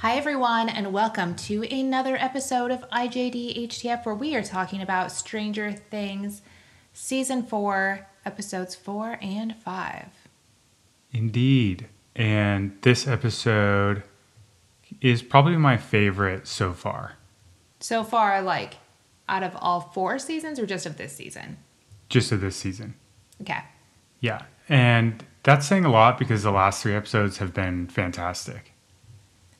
Hi, everyone, and welcome to another episode of IJD HTF where we are talking about Stranger Things Season 4, Episodes 4 and 5. Indeed. And this episode is probably my favorite so far. So far, like out of all four seasons or just of this season? Just of this season. Okay. Yeah. And that's saying a lot because the last three episodes have been fantastic.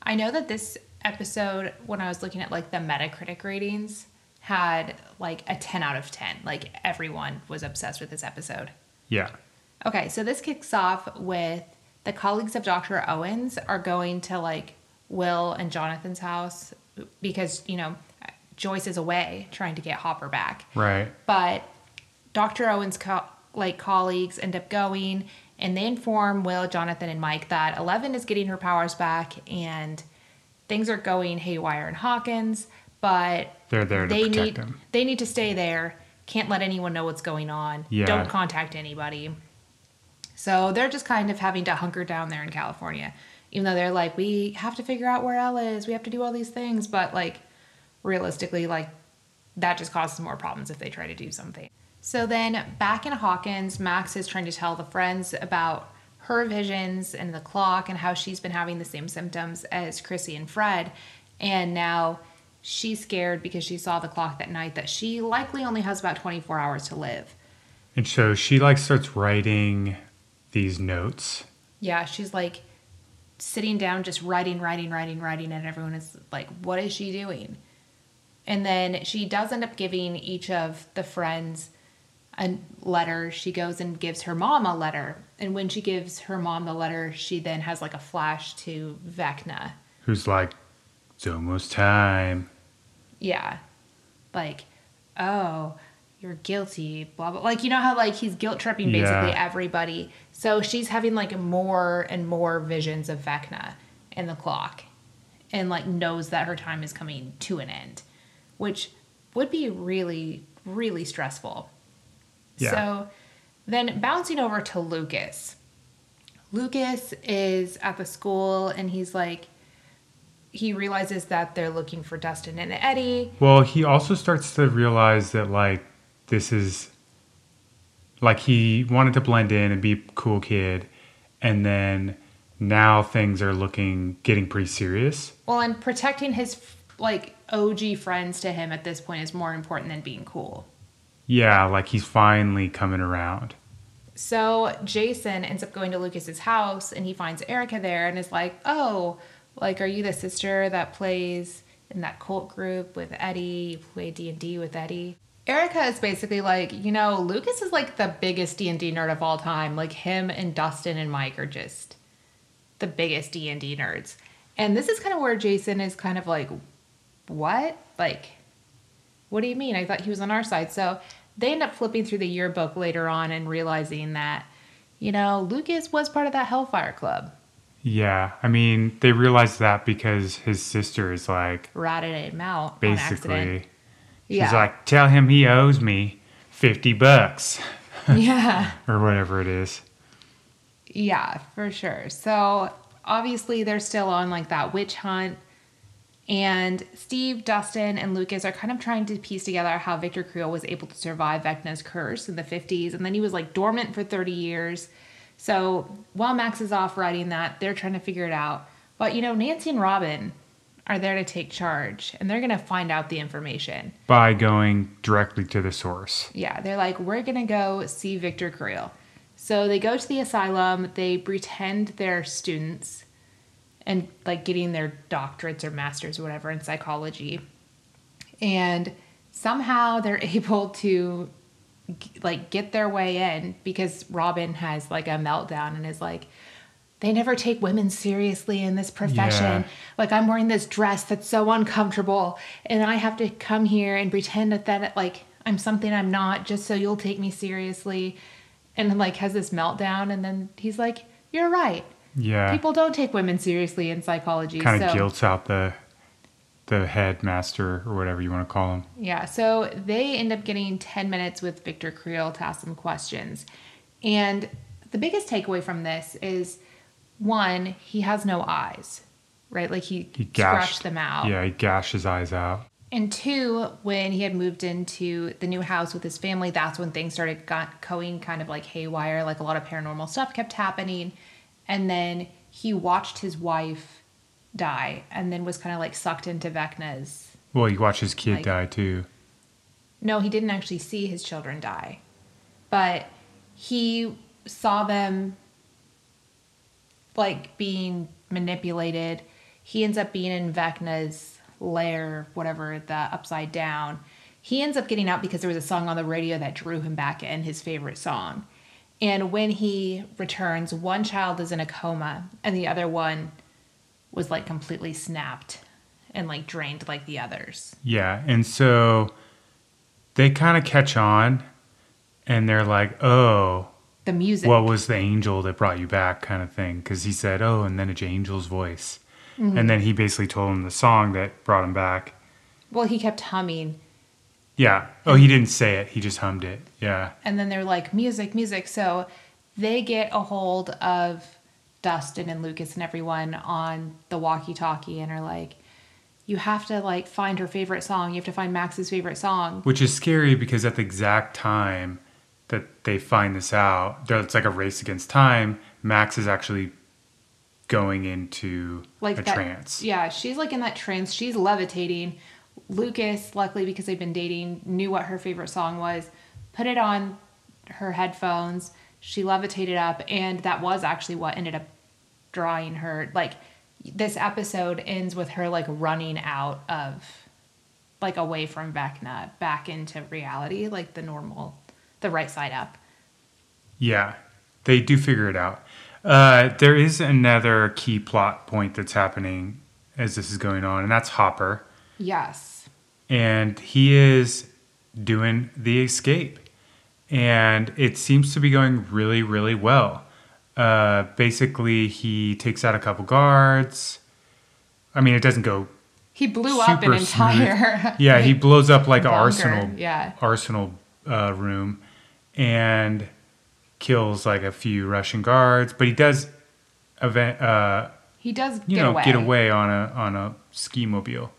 I know that this episode, when I was looking at like the Metacritic ratings, had like a 10 out of 10. Like everyone was obsessed with this episode. Yeah. Okay, so this kicks off with the colleagues of Dr. Owens are going to like Will and Jonathan's house because, you know, Joyce is away trying to get Hopper back. Right. But Dr. Owens' co- like colleagues end up going and they inform Will, Jonathan, and Mike that Eleven is getting her powers back and things are going haywire in Hawkins, but They're there to they protect need them. they need to stay there. Can't let anyone know what's going on. Yeah. Don't contact anybody. So they're just kind of having to hunker down there in California. Even though they're like, we have to figure out where Elle is, we have to do all these things, but like realistically, like that just causes more problems if they try to do something. So then back in Hawkins, Max is trying to tell the friends about her visions and the clock and how she's been having the same symptoms as Chrissy and Fred. And now she's scared because she saw the clock that night that she likely only has about 24 hours to live. And so she like starts writing these notes. Yeah, she's like sitting down, just writing, writing, writing, writing, and everyone is like, what is she doing? And then she does end up giving each of the friends a letter. She goes and gives her mom a letter. And when she gives her mom the letter, she then has like a flash to Vecna. Who's like, it's almost time. Yeah. Like, oh, you're guilty, blah, blah. Like, you know how, like, he's guilt tripping basically Yeah. everybody. So she's having, like, more and more visions of Vecna and the clock and, like, knows that her time is coming to an end, which would be really, really stressful. Yeah. So then bouncing over to Lucas. Lucas is at the school and he's like, he realizes that they're looking for Dustin and Eddie. Well, he also starts to realize that like this is like he wanted to blend in and be a cool kid and then now things are looking getting pretty serious. Well, and protecting his like OG friends to him at this point is more important than being cool. Yeah, like he's finally coming around. So Jason ends up going to Lucas's house and he finds Erica there and is like, "Oh, like are you the sister that plays in that cult group with Eddie? You play D&D with Eddie?" Erica is basically like, "You know, Lucas is like the biggest D&D nerd of all time. Like him and Dustin and Mike are just the biggest D&D nerds." And this is kind of where Jason is kind of like, "What? Like what do you mean? I thought he was on our side. So they end up flipping through the yearbook later on and realizing that, you know, Lucas was part of that Hellfire Club. Yeah, I mean, they realize that because his sister is like Ratted him out basically she's Yeah. like, "Tell him he owes me 50 bucks." yeah. or whatever it is. Yeah, for sure. So obviously they're still on like that witch hunt. And Steve, Dustin, and Lucas are kind of trying to piece together how Victor Creel was able to survive Vecna's curse in the 50s. And then he was like dormant for 30 years. So while Max is off writing that, they're trying to figure it out. But you know, Nancy and Robin are there to take charge and they're going to find out the information. By going directly to the source. Yeah, they're like, we're gonna go see Victor Creel. So they go to the asylum, they pretend they're students and like getting their doctorates or masters or whatever in psychology. And somehow they're able to like get their way in because Robin has like a meltdown and is like, they never take women seriously in this profession. Yeah. Like I'm wearing this dress that's so uncomfortable, and I have to come here and pretend that that like I'm something I'm not, just so you'll take me seriously. And like has this meltdown, and then he's like, "You're right. Yeah. People don't take women seriously in psychology." kind of so, guilts out the the headmaster or whatever you want to call him. Yeah, so they end up getting 10 minutes with Victor Creel to ask some questions. And the biggest takeaway from this is one, he has no eyes. right? Like he, He scratched gashed them out. Yeah, he gashed his eyes out. And two, when he had moved into the new house with his family, that's when things started got going kind of like haywire. Like a lot of paranormal stuff kept happening. And then he watched his wife die and then was kind of like sucked into Vecna's. Well, he watched his kid Like- die too. No, he didn't actually see his children die, but he saw them like being manipulated. He ends up being in Vecna's lair, whatever, the upside down. He ends up getting out because there was a song on the radio that drew him back in, his favorite song. And when he returns, one child is in a coma and the other one was like completely snapped and like drained like the others. Yeah, and so they kind of catch on, and they're like, "Oh, The music. what was the angel that brought you back?" kind of thing. Because he said, "Oh," and then it's angel's voice, Mm-hmm. and then he basically told him the song that brought him back. Well, he kept humming. Yeah. Oh, he didn't say it. He just hummed it. Yeah. And then they're like, music, music. So they get a hold of Dustin and Lucas and everyone on the walkie talkie and are like, you have to like find her favorite song. You have to find Max's favorite song. Which is scary because at the exact time that they find this out, it's like a race against time. Max is actually going into Like a that, trance. Yeah, she's like in that trance. She's levitating. Lucas, luckily because they've been dating, knew what her favorite song was, put it on her headphones. She levitated up, and that was actually what ended up drawing her. Like, this episode ends with her like running out of, like, away from Vecna back into reality, like the normal, the right side up. Yeah, they do figure it out. Uh, there is another key plot point that's happening as this is going on, and that's Hopper. Yes. And he is doing the escape. And it seems to be going really, really well. Uh, basically, he takes out a couple guards. I mean, it doesn't go He blew up an smooth. entire. Yeah, he blows up like an bunker, arsenal yeah. arsenal uh, room and kills like a few Russian guards, but he does event uh, He does you get know away. get away on a on a ski mobile.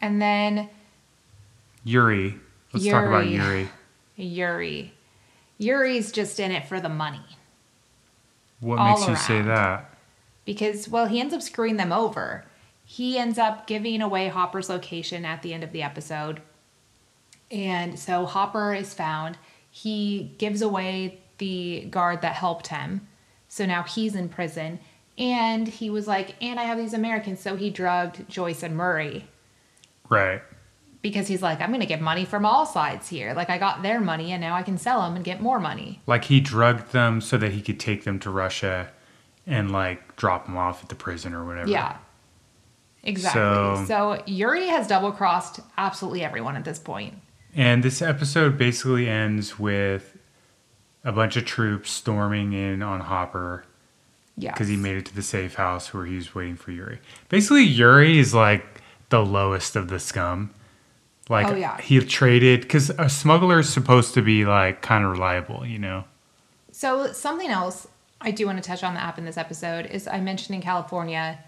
And then Yuri, let's talk about Yuri. Yuri. Yuri. Yuri's just in it for the money. What All makes you say that? Because, well, he ends up screwing them over. He ends up giving away Hopper's location at the end of the episode. And so Hopper is found. He gives away the guard that helped him. So now he's in prison. And he was like, and I have these Americans. So he drugged Joyce and Murray Right. because he's like, I'm going to get money from all sides here. Like, I got their money and now I can sell them and get more money. Like he drugged them so that he could take them to Russia and like drop them off at the prison or whatever. Yeah. Exactly. So- So, Yuri has double crossed absolutely everyone at this point. And this episode basically ends with a bunch of troops storming in on Hopper Yeah. because he made it to the safe house where he was waiting for Yuri. Basically, Yuri is like the lowest of the scum. Like Oh, yeah. he traded because a smuggler is supposed to be like kind of reliable, you know. So, something else I do want to touch on the app in this episode is I mentioned in California,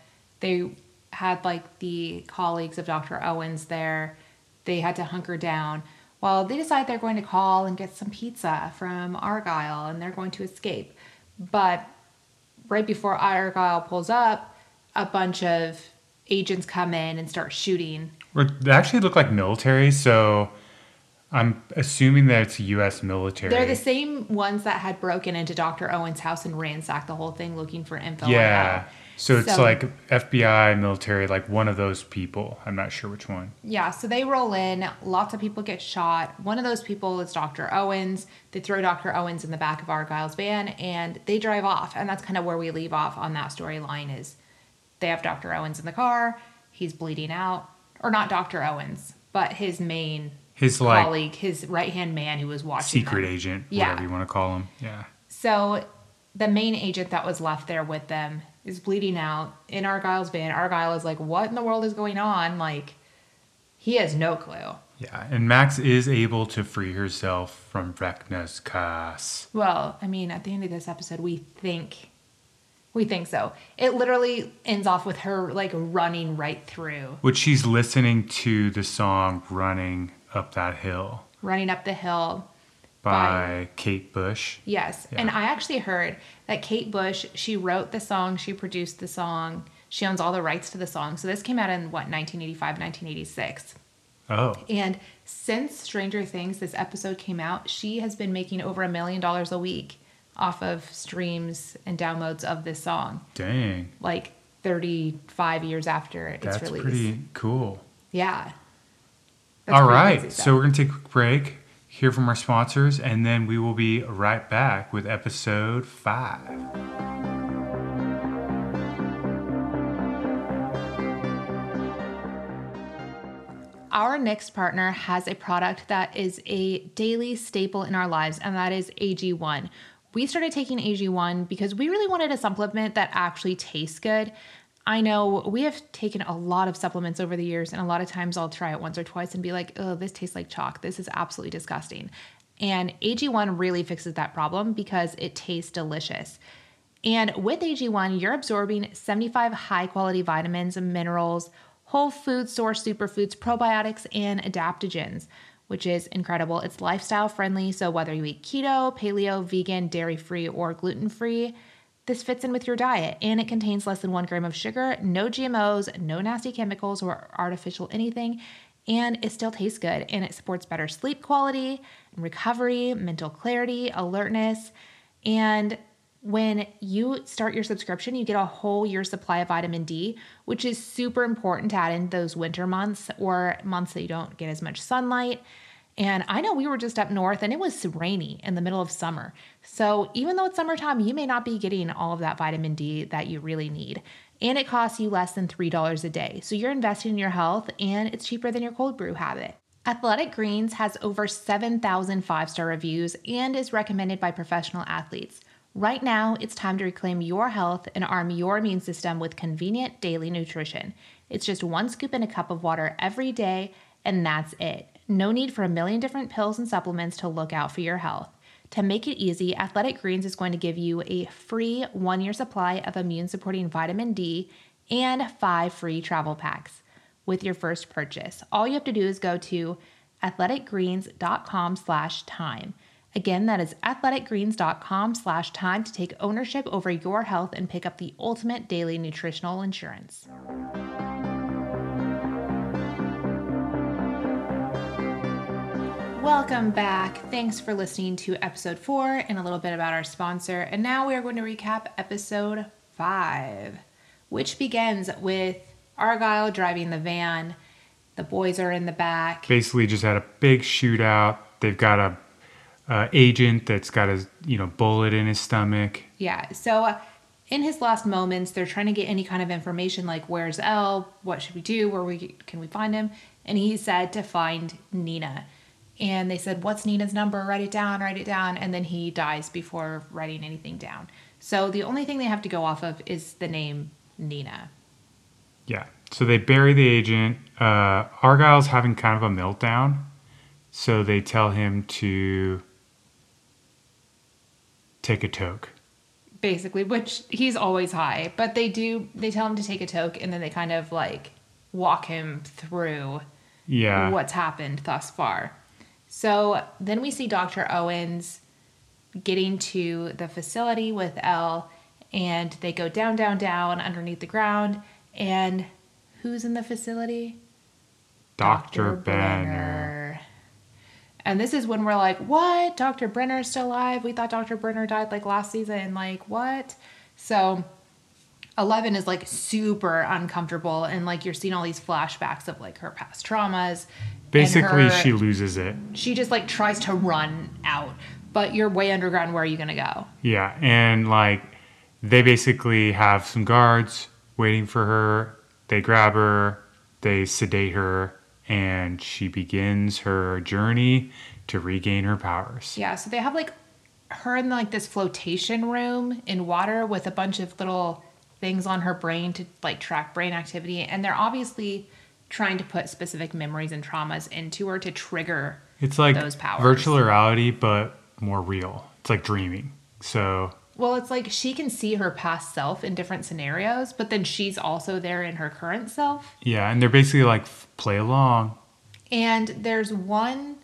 they had like the colleagues of Dr. Owens there. They had to hunker down. Well, they decide they're going to call and get some pizza from Argyle and they're going to escape. But right before Argyle pulls up, a bunch of agents come in and start shooting. They actually look like military, so I'm assuming that it's U.S. military. They're the same ones that had broken into Dr. Owens' house and ransacked the whole thing looking for info. yeah. So it's So- like FBI, military, like one of those people. I'm not sure which one. Yeah, so they roll in. Lots of people get shot. One of those people is Dr. Owens. They throw Dr. Owens in the back of Argyle's van and they drive off. And that's kind of where we leave off on that storyline is they have Dr. Owens in the car. He's bleeding out. Or not Dr. Owens, but his main His like colleague, his right-hand man who was watching secret them. agent, Yeah. whatever you want to call him. Yeah. So the main agent that was left there with them is bleeding out in Argyle's van. Argyle is like, What in the world is going on? Like, he has no clue. Yeah, and Max is able to free herself from Vecna's curse. Well, I mean, at the end of this episode, we think We think so. It literally ends off with her like running right through, Which she's listening to the song Running Up That Hill running up the hill. by Kate Bush. Yes. Yeah. And I actually heard that Kate Bush, she wrote the song, she produced the song, she owns all the rights to the song. So this came out in what, 1985, 1986. Oh, And since Stranger Things, this episode came out, she has been making over a million dollars a week off of streams and downloads of this song, dang. like 35 years after its That's release. pretty cool. Yeah. That's All right. So we're going to take a quick break, hear from our sponsors, and then we will be right back with episode five. Our next partner has a product that is a daily staple in our lives, and that is AG1. We started taking AG1 because we really wanted a supplement that actually tastes good. I know we have taken a lot of supplements over the years, and a lot of times I'll try it once or twice and be like, oh, this tastes like chalk. This is absolutely disgusting. And AG1 really fixes that problem because it tastes delicious. And with AG1, you're absorbing 75 high quality vitamins and minerals, whole food source superfoods, probiotics, and adaptogens, which is incredible. It's lifestyle friendly, so whether you eat keto, paleo, vegan, dairy free, or gluten free, this fits in with your diet. And it contains less than one gram of sugar, no GMOs, no nasty chemicals or artificial anything. And it still tastes good and it supports better sleep quality, recovery, mental clarity, alertness. And when you start your subscription, you get a whole year supply of vitamin D, which is super important to add in those winter months or months that you don't get as much sunlight. And I know we were just up north and it was rainy in the middle of summer. So even though it's summertime, you may not be getting all of that vitamin D that you really need. And it costs you less than $3 a day. So you're investing in your health and it's cheaper than your cold brew habit. Athletic Greens has over 7,000 five star reviews and is recommended by professional athletes. Right now, it's time to reclaim your health and arm your immune system with convenient daily nutrition. It's just one scoop in a cup of water every day, and that's it. No need for a million different pills and supplements to look out for your health. To make it easy, Athletic Greens is going to give you a free one year supply of immune supporting vitamin D and five free travel packs with your first purchase. All you have to do is go to athleticgreens.com slash time. Again, that is athleticgreens.com slash time to take ownership over your health and pick up the ultimate daily nutritional insurance. Welcome back. Thanks for listening to episode four and a little bit about our sponsor. And now we are going to recap episode five, which begins with Argyle driving the van. The boys are in the back. Basically, just had a big shootout. They've got a uh, agent that's got a you know bullet in his stomach. Yeah. So uh, in his last moments, they're trying to get any kind of information like where's Elle? What should we do? Where we can we find him? And he said to find Nina. And they said, "What's Nina's number? Write it down. Write it down." And then he dies before writing anything down. So the only thing they have to go off of is the name Nina. Yeah. So they bury the agent. Uh, Argyle's having kind of a meltdown. So they tell him to take a toke. basically, which he's always high. But they do they tell him to take a toke and then they kind of like walk him through Yeah. what's happened thus far. So then we see Dr. Owens getting to the facility with Elle and they go down, down, down underneath the ground. And who's in the facility? Dr. Brenner. And this is when we're like, what? Dr. Brenner's still alive? We thought Dr. Brenner died like last season. Like, what? So Eleven is like super uncomfortable and like you're seeing all these flashbacks of like her past traumas. Basically, her- she loses it. she just like tries to run out, but you're way underground. Where are you gonna go? Yeah. And like, they basically have some guards waiting for her. They grab her, they sedate her, and she begins her journey to regain her powers. Yeah, so they have like her in like this flotation room in water with a bunch of little things on her brain to like track brain activity, and they're obviously trying to put specific memories and traumas into her to trigger It's like Those powers. virtual reality, but more real. It's like dreaming. So Well, it's like she can see her past self in different scenarios, but then she's also there in her current self. Yeah, and they're basically like play along. And there's one,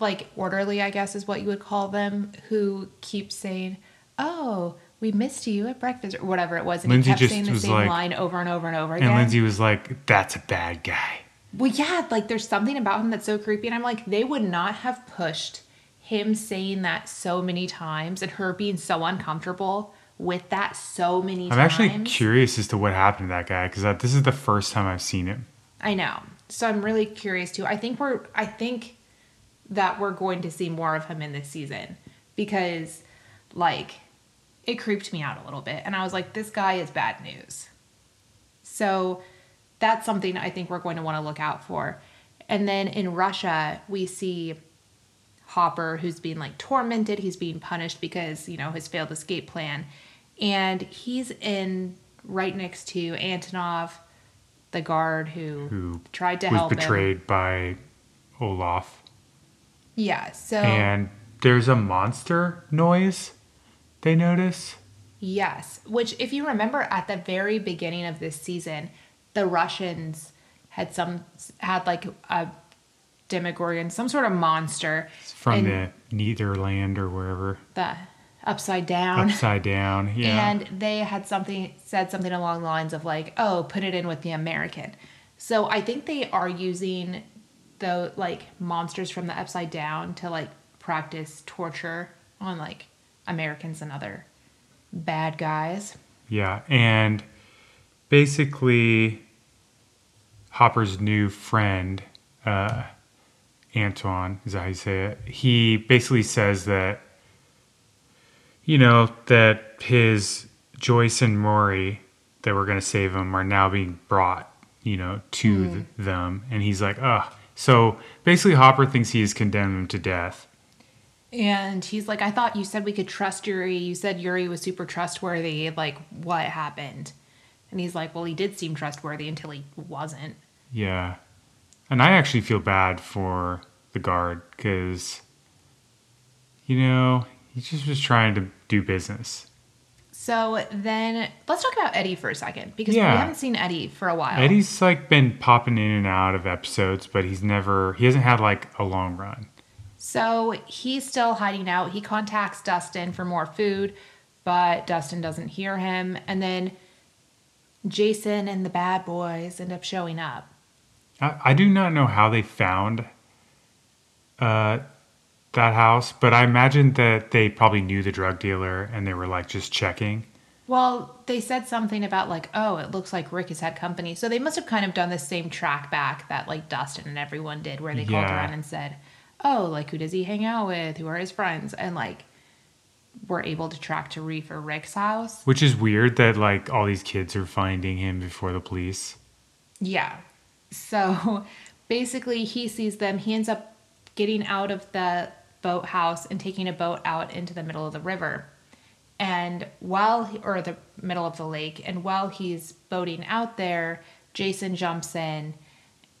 like, orderly, I guess is what you would call them, who keeps saying, Oh, we missed you at breakfast, or whatever it was. And Lindsay he kept saying the same like- line over and over and over again. And Lindsay was like, "That's a bad guy." Well, yeah, like there's something about him that's so creepy. And I'm like, they would not have pushed him saying that so many times and her being so uncomfortable with that so many I'm times. actually curious as to what happened to that guy because this is the first time I've seen him. I know. So I'm really curious too. I think we're I think that we're going to see more of him in this season because like it creeped me out a little bit and I was like this guy is bad news. So that's something I think we're going to want to look out for. And then in Russia, we see Hopper who's being like tormented, he's being punished because, you know, his failed escape plan. And he's in right next to Antonov, the guard who, Who tried to was help him. betrayed by Olaf. Yeah, so And there's a monster noise they notice. Yes, which if you remember at the very beginning of this season, the Russians had some had like a demogorgon, some sort of monster from the Netherland or wherever. the upside down. Upside down. Yeah. And they had something said something along the lines of like, "Oh, put it in with the American." So I think they are using the like monsters from the upside down to like practice torture on like Americans and other bad guys. yeah. And basically, Hopper's new friend, uh, Antoine, is that how you say it? He basically says that, you know, that his Joyce and Murray that were going to save him are now being brought, you know, to th- them. And he's like, ugh. So basically, Hopper thinks he has condemned him to death. And he's like, I thought you said we could trust Yuri. You said Yuri was super trustworthy. Like, what happened? And he's like, Well, he did seem trustworthy until he wasn't. Yeah. And I actually feel bad for the guard because, you know, he just was trying to do business. So then let's talk about Eddie for a second because Yeah. we haven't seen Eddie for a while. Eddie's like been popping in and out of episodes, but he's never, he hasn't had like a long run. So he's still hiding out. He contacts Dustin for more food, but Dustin doesn't hear him. And then Jason and the bad boys end up showing up. I, I do not know how they found uh, that house, but I imagine that they probably knew the drug dealer and they were like just checking. Well, they said something about like, oh, it looks like Rick has had company. So they must have kind of done the same track back that like Dustin and everyone did, where they called around and said, oh, like who does he hang out with? Who are his friends? And like, we're able to track to Reefer Rick's house. Which is weird that like all these kids are finding him before the police. Yeah. So basically, he sees them. He ends up getting out of the boathouse and taking a boat out into the middle of the river. And while, or the middle of the lake, and while he's boating out there, Jason jumps in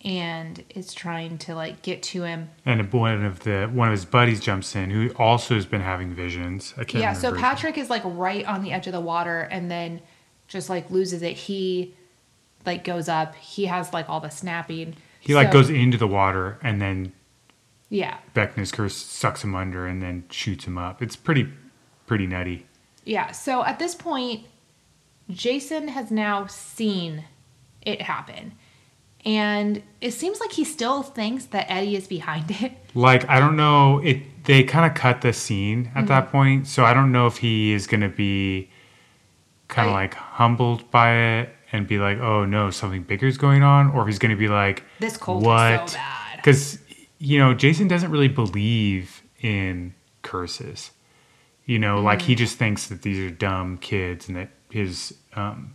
and is trying to like get to him. And one of the one of his buddies jumps in, who also has been having visions. I can't yeah, so Patrick is like right on the edge of the water and then just like loses it. He like goes up. He has like all the snapping. He like goes into the water and then Yeah. Vecna's curse sucks him under and then shoots him up. It's pretty pretty nutty. Yeah, so at this point, Jason has now seen it happen. And it seems like he still thinks that Eddie is behind it. Like I don't know, it they kind of cut the scene at that Mm-hmm. point, so I don't know if he is going to be kind of like humbled by it and be like, "Oh no, something bigger is going on," or if he's going to be like, This cult "What?" is so bad. Because you know, Jason doesn't really believe in curses. You know, like Mm. he just thinks that these are dumb kids and that his um,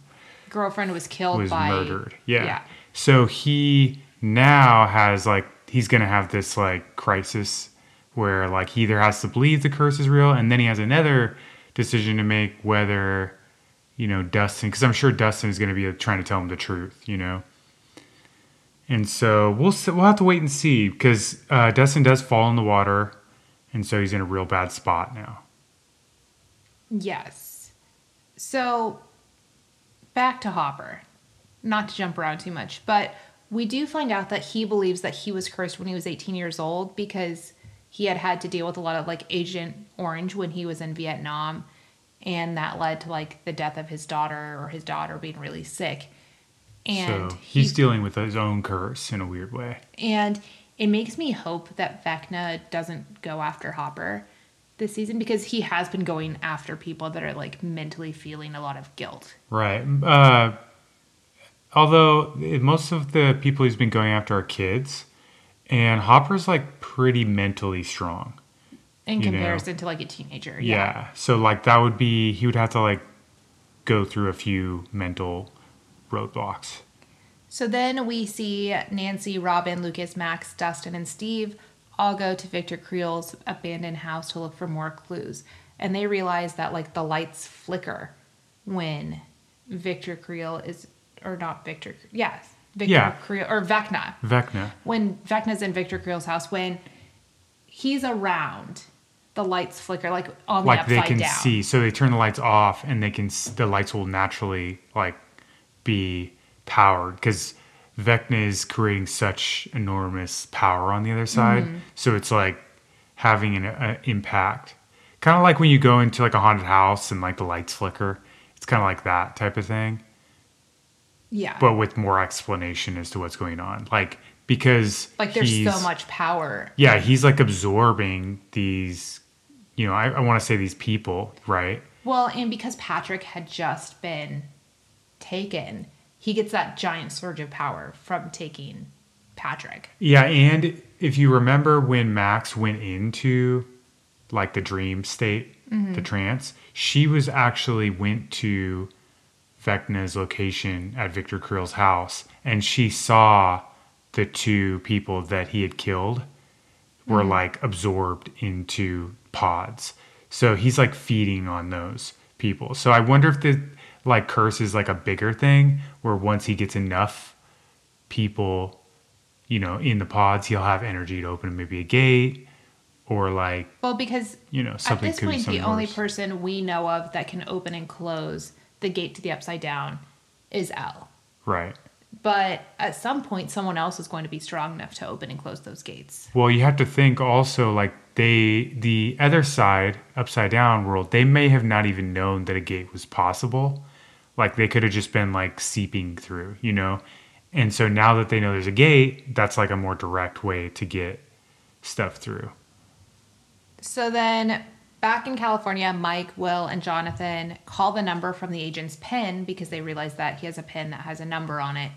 Girlfriend was killed was by murdered. Yeah. Yeah. So he now has like he's gonna have this like crisis where like he either has to believe the curse is real, and then he has another decision to make whether you know Dustin, because I'm sure Dustin is gonna be trying to tell him the truth. You know. And so we'll we'll have to wait and see because uh, Dustin does fall in the water, and so he's in a real bad spot now. Yes. So back to Hopper. Not to jump around too much, but we do find out that he believes that he was cursed when he was 18 years old because he had had to deal with a lot of like Agent Orange when he was in Vietnam and that led to like the death of his daughter or his daughter being really sick. And so he's he- dealing with his own curse in a weird way. and it makes me hope that Vecna doesn't go after Hopper this season because he has been going after people that are like mentally feeling a lot of guilt. Right. Uh, although most of the people he's been going after are kids, and Hopper's like pretty mentally strong. in You know. comparison to like a teenager. Yeah. So like that would be he would have to like go through a few mental roadblocks. So then we see Nancy, Robin, Lucas, Max, Dustin, and Steve all go to Victor Creel's abandoned house to look for more clues. And they realize that like the lights flicker when Victor Creel is or not Victor yes. Victor Yeah. Creel or Vecna. Vecna. When Vecna's in Victor Creel's house, when he's around, the lights flicker like on the Like they can down. see, so they turn the lights off, and they can the lights will naturally like be powered because Vecna is creating such enormous power on the other side. Mm-hmm. So it's like having an uh, impact, kind of like when you go into like a haunted house and like the lights flicker. It's kind of like that type of thing. Yeah. but with more explanation as to what's going on. Like because like there's so much power. Yeah, he's like absorbing these. You know, I, I want to say these people, right? Well, and because Patrick had just been taken, he gets that giant surge of power from taking Patrick. Yeah, and if you remember when Max went into like the dream state, the mm-hmm. trance, she was actually went to Vecna's location at Victor Creel's house, and she saw the two people that he had killed were mm-hmm. like absorbed into pods. So he's like feeding on those people. So I wonder if the like curse is like a bigger thing where once he gets enough people, you know, in the pods, he'll have energy to open maybe a gate or like, Well, because you know, at this point, the something only person we know of that can open and close the gate to the upside down is Elle. Right. But at some point, someone else is going to be strong enough to open and close those gates. Well, you have to think also like they the other side, upside down world, they may have not even known that a gate was possible. Like they could have just been like seeping through, you know? And so now that they know there's a gate, that's like a more direct way to get stuff through. So then back in California, Mike, Will, and Jonathan call the number from the agent's pin because they realize that he has a pin that has a number on it.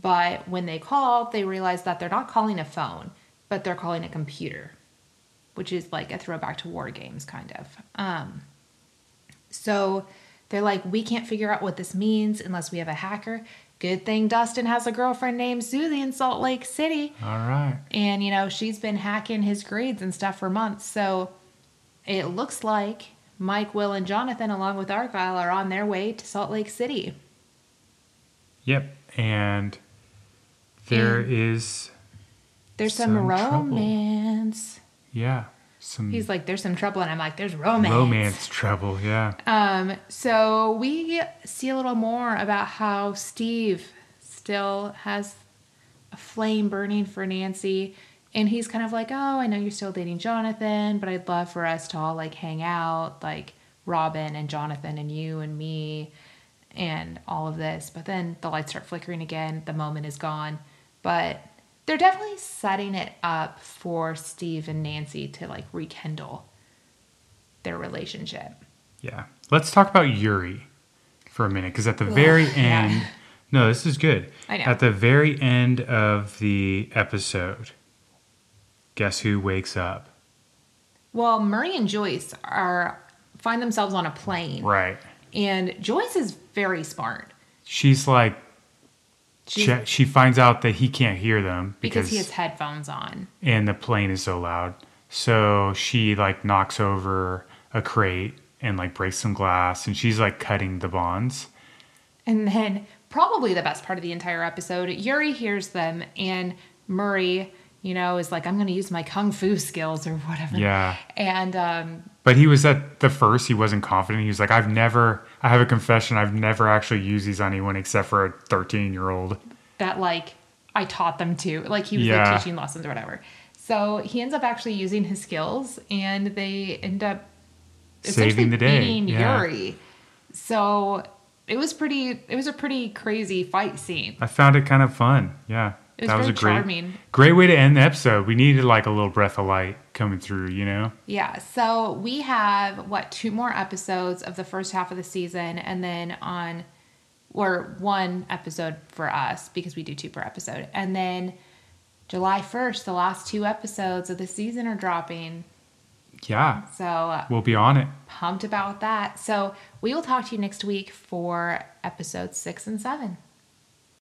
But when they call, they realize that they're not calling a phone, but they're calling a computer, which is like a throwback to war games, kind of. Um, so they're like, we can't figure out what this means unless we have a hacker. Good thing Dustin has a girlfriend named Susie in Salt Lake City. All right. And, you know, she's been hacking his grades and stuff for months. So it looks like Mike, Will, and Jonathan, along with Argyle, are on their way to Salt Lake City. Yep. And there is There's some, Some trouble. romance. yeah, some He's like, there's some trouble. And I'm like, there's romance. romance trouble, yeah. Um, so we see a little more about how Steve still has a flame burning for Nancy. And he's kind of like, oh, I know you're still dating Jonathan, but I'd love for us to all like hang out, like Robin and Jonathan and you and me and all of this. But then the lights start flickering again. The moment is gone. But they're definitely setting it up for Steve and Nancy to like rekindle their relationship. Yeah. Let's talk about Yuri for a minute because at the very yeah. end, no, this is good. I know. At the very end of the episode, guess who wakes up? Well, Murray and Joyce are find themselves on a plane, Right. and Joyce is very smart She's like, she, she finds out that he can't hear them because because, he has headphones on. and the plane is so loud. So she like knocks over a crate and like breaks some glass, and she's like cutting the bonds. And then, probably the best part of the entire episode, Yuri hears them, and Murray you know, is like, I'm going to use my kung fu skills or whatever. Yeah. And um, But he was at the first, he wasn't confident. He was like, I've never, I have a confession, I've never actually used these on anyone except for a 13 year old. that like I taught them to. Like he was Yeah. like teaching lessons or whatever. So he ends up actually using his skills and they end up Saving the day, beating yeah. Yuri. So it was pretty it was a pretty crazy fight scene. I found it kind of fun. Yeah. It was that was a great, charming. great way to end the episode. We needed like a little breath of light coming through, you know? Yeah. So we have what two more episodes of the first half of the season and then on or one episode for us because we do two per episode. And then July 1st, the last two episodes of the season are dropping. Yeah. So uh, We'll be on it. pumped about that. So we will talk to you next week for episodes six and seven.